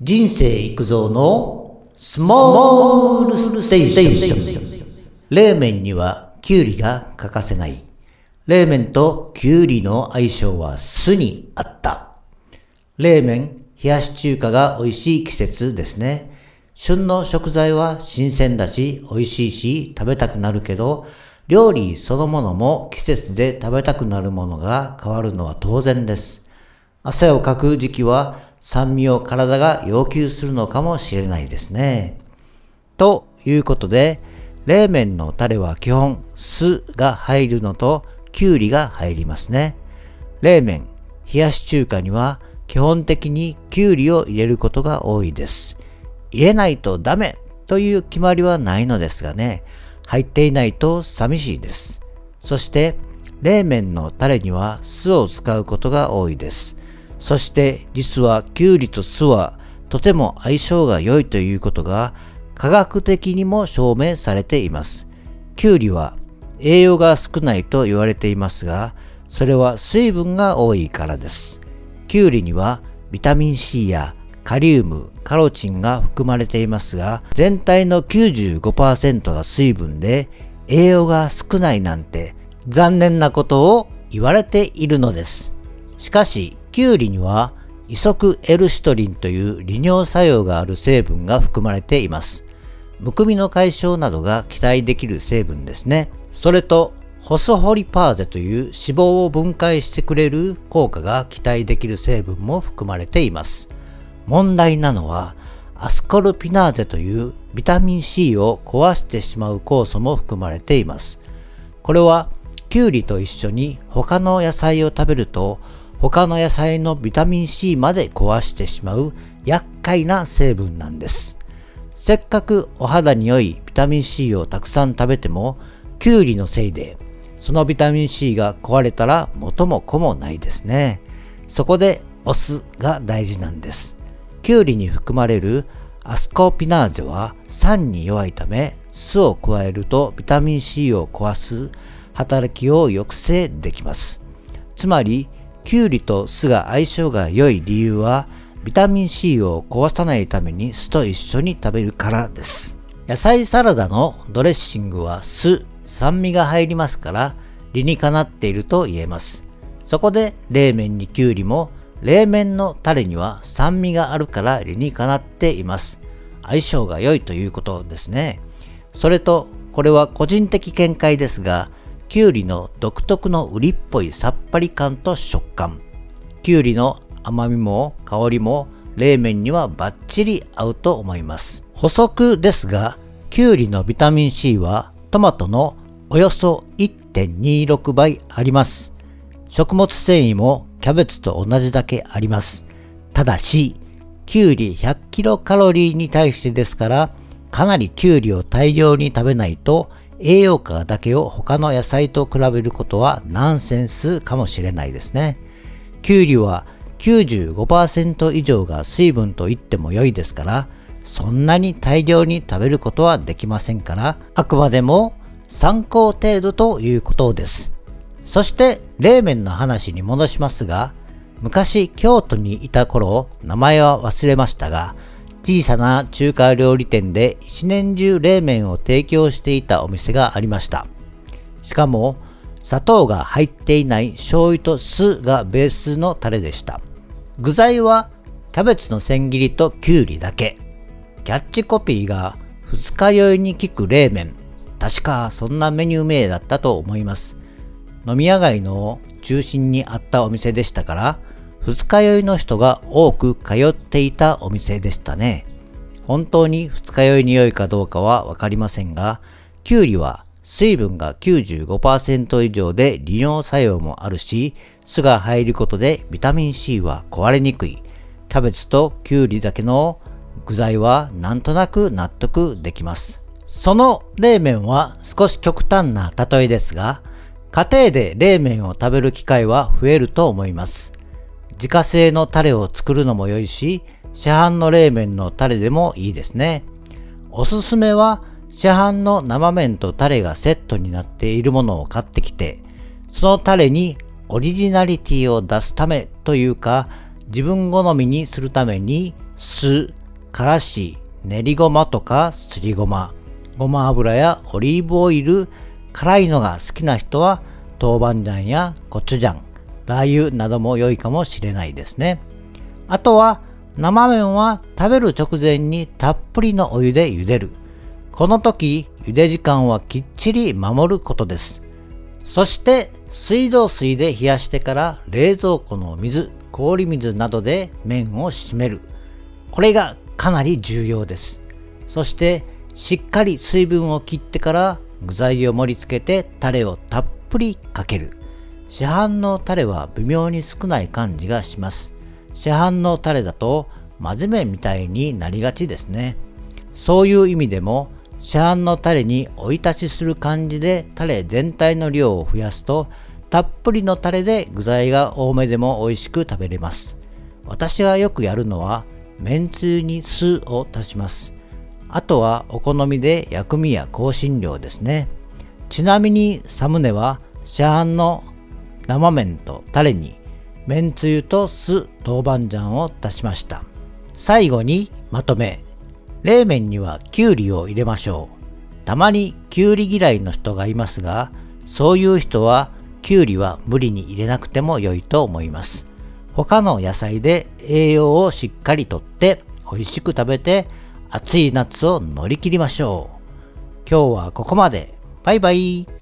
人生育造のスモールステーション。冷麺にはキュウリが欠かせない。冷麺とキュウリの相性は酢にあった。冷麺、冷やし中華が美味しい季節ですね。旬の食材は新鮮だし、美味しいし、食べたくなるけど、料理そのものも季節で食べたくなるものが変わるのは当然です。汗をかく時期は酸味を体が要求するのかもしれないですね。ということで、冷麺のタレは基本酢が入るのときゅうりが入りますね。冷麺、冷やし中華には基本的にきゅうりを入れることが多いです。入れないとダメという決まりはないのですがね、入っていないと寂しいです。そして、冷麺のタレには酢を使うことが多いです。そして実はきゅうりと酢はとても相性が良いということが科学的にも証明されています。きゅうりは栄養が少ないと言われていますが、それは水分が多いからです。きゅうりにはビタミン C やカリウム、カロチンが含まれていますが、全体の95%が水分で栄養が少ないなんて残念なことを言われているのです。しかし、キュウリにはイソクエルシトリンという利尿作用がある成分が含まれています。むくみの解消などが期待できる成分ですね。それと、ホスホリパーゼという脂肪を分解してくれる効果が期待できる成分も含まれています。問題なのは、アスコルピナーゼというビタミン C を壊してしまう酵素も含まれています。これは、キュウリと一緒に他の野菜を食べると他の野菜のビタミン C まで壊してしまう厄介な成分なんです。せっかくお肌に良いビタミン C をたくさん食べても、キュウリのせいでそのビタミン C が壊れたら元も子もないですね。そこでお酢が大事なんです。キュウリに含まれるアスコピナーゼは酸に弱いため酢を加えるとビタミン C を壊す働きを抑制できます。つまりキュウリと酢が相性が良い理由は、ビタミン C を壊さないために酢と一緒に食べるからです。野菜サラダのドレッシングは酢、酸味が入りますから、理にかなっていると言えます。そこで冷麺にキュウリも、冷麺のタレには酸味があるから理にかなっています。相性が良いということですね。それと、これは個人的見解ですが、きゅうりの独特のウリっぽいさっぱり感と食感。きゅうりの甘みも香りも冷麺にはバッチリ合うと思います。補足ですが、きゅうりのビタミン C はトマトのおよそ1.26倍あります。食物繊維もキャベツと同じだけあります。ただし、きゅうり100キロカロリーに対してですから、かなりきゅうりを大量に食べないと栄養価だけを他の野菜と比べることはナンセンスかもしれないですね。きゅうりは95%以上が水分と言っても良いですから、そんなに大量に食べることはできませんから、あくまでも参考程度ということです。そして冷麺の話に戻しますが、昔京都にいた頃、名前は忘れましたが、小さな中華料理店で一年中冷麺を提供していたお店がありました。しかも、砂糖が入っていない醤油と酢がベースのタレでした。具材はキャベツの千切りときゅうりだけ。キャッチコピーが二日酔いに効く冷麺。確かそんなメニュー名だったと思います。飲み屋街の中心にあったお店でしたから、二日酔いの人が多く通っていたお店でしたね。本当に二日酔いに良いかどうかはわかりませんが、きゅうりは水分が95%以上で利尿作用もあるし、酢が入ることでビタミン C は壊れにくい。キャベツときゅうりだけの具材はなんとなく納得できます。その冷麺は少し極端な例えですが、家庭で冷麺を食べる機会は増えると思います。自家製のタレを作るのも良いし、市販の冷麺のタレでもいいですね。おすすめは市販の生麺とタレがセットになっているものを買ってきて、そのタレにオリジナリティを出すためというか、自分好みにするために酢、からし、練りごまとかすりごま、ごま油やオリーブオイル、辛いのが好きな人は豆板醤やコチュジャン、ラー油なども良いかもしれないですね。あとは生麺は食べる直前にたっぷりのお湯で茹でる。この時、茹で時間はきっちり守ることです。そして水道水で冷やしてから冷蔵庫の水、氷水などで麺を締める。これがかなり重要です。そしてしっかり水分を切ってから具材を盛り付けてタレをたっぷりかける。市販のタレは微妙に少ない感じがします。市販のタレだと真面目みたいになりがちですね。そういう意味でも市販のタレに追い立ちする感じでタレ全体の量を増やすとたっぷりのタレで具材が多めでも美味しく食べれます。私がよくやるのはめんつゆに酢を足します。あとはお好みで薬味や香辛料ですね。ちなみにサムネは市販の生麺とタレにめんつゆと酢、豆板醤を足しました。最後にまとめ。冷麺にはきゅうりを入れましょう。たまにきゅうり嫌いの人がいますが、そういう人はきゅうりは無理に入れなくても良いと思います。他の野菜で栄養をしっかりとって美味しく食べて暑い夏を乗り切りましょう。今日はここまで。バイバイ。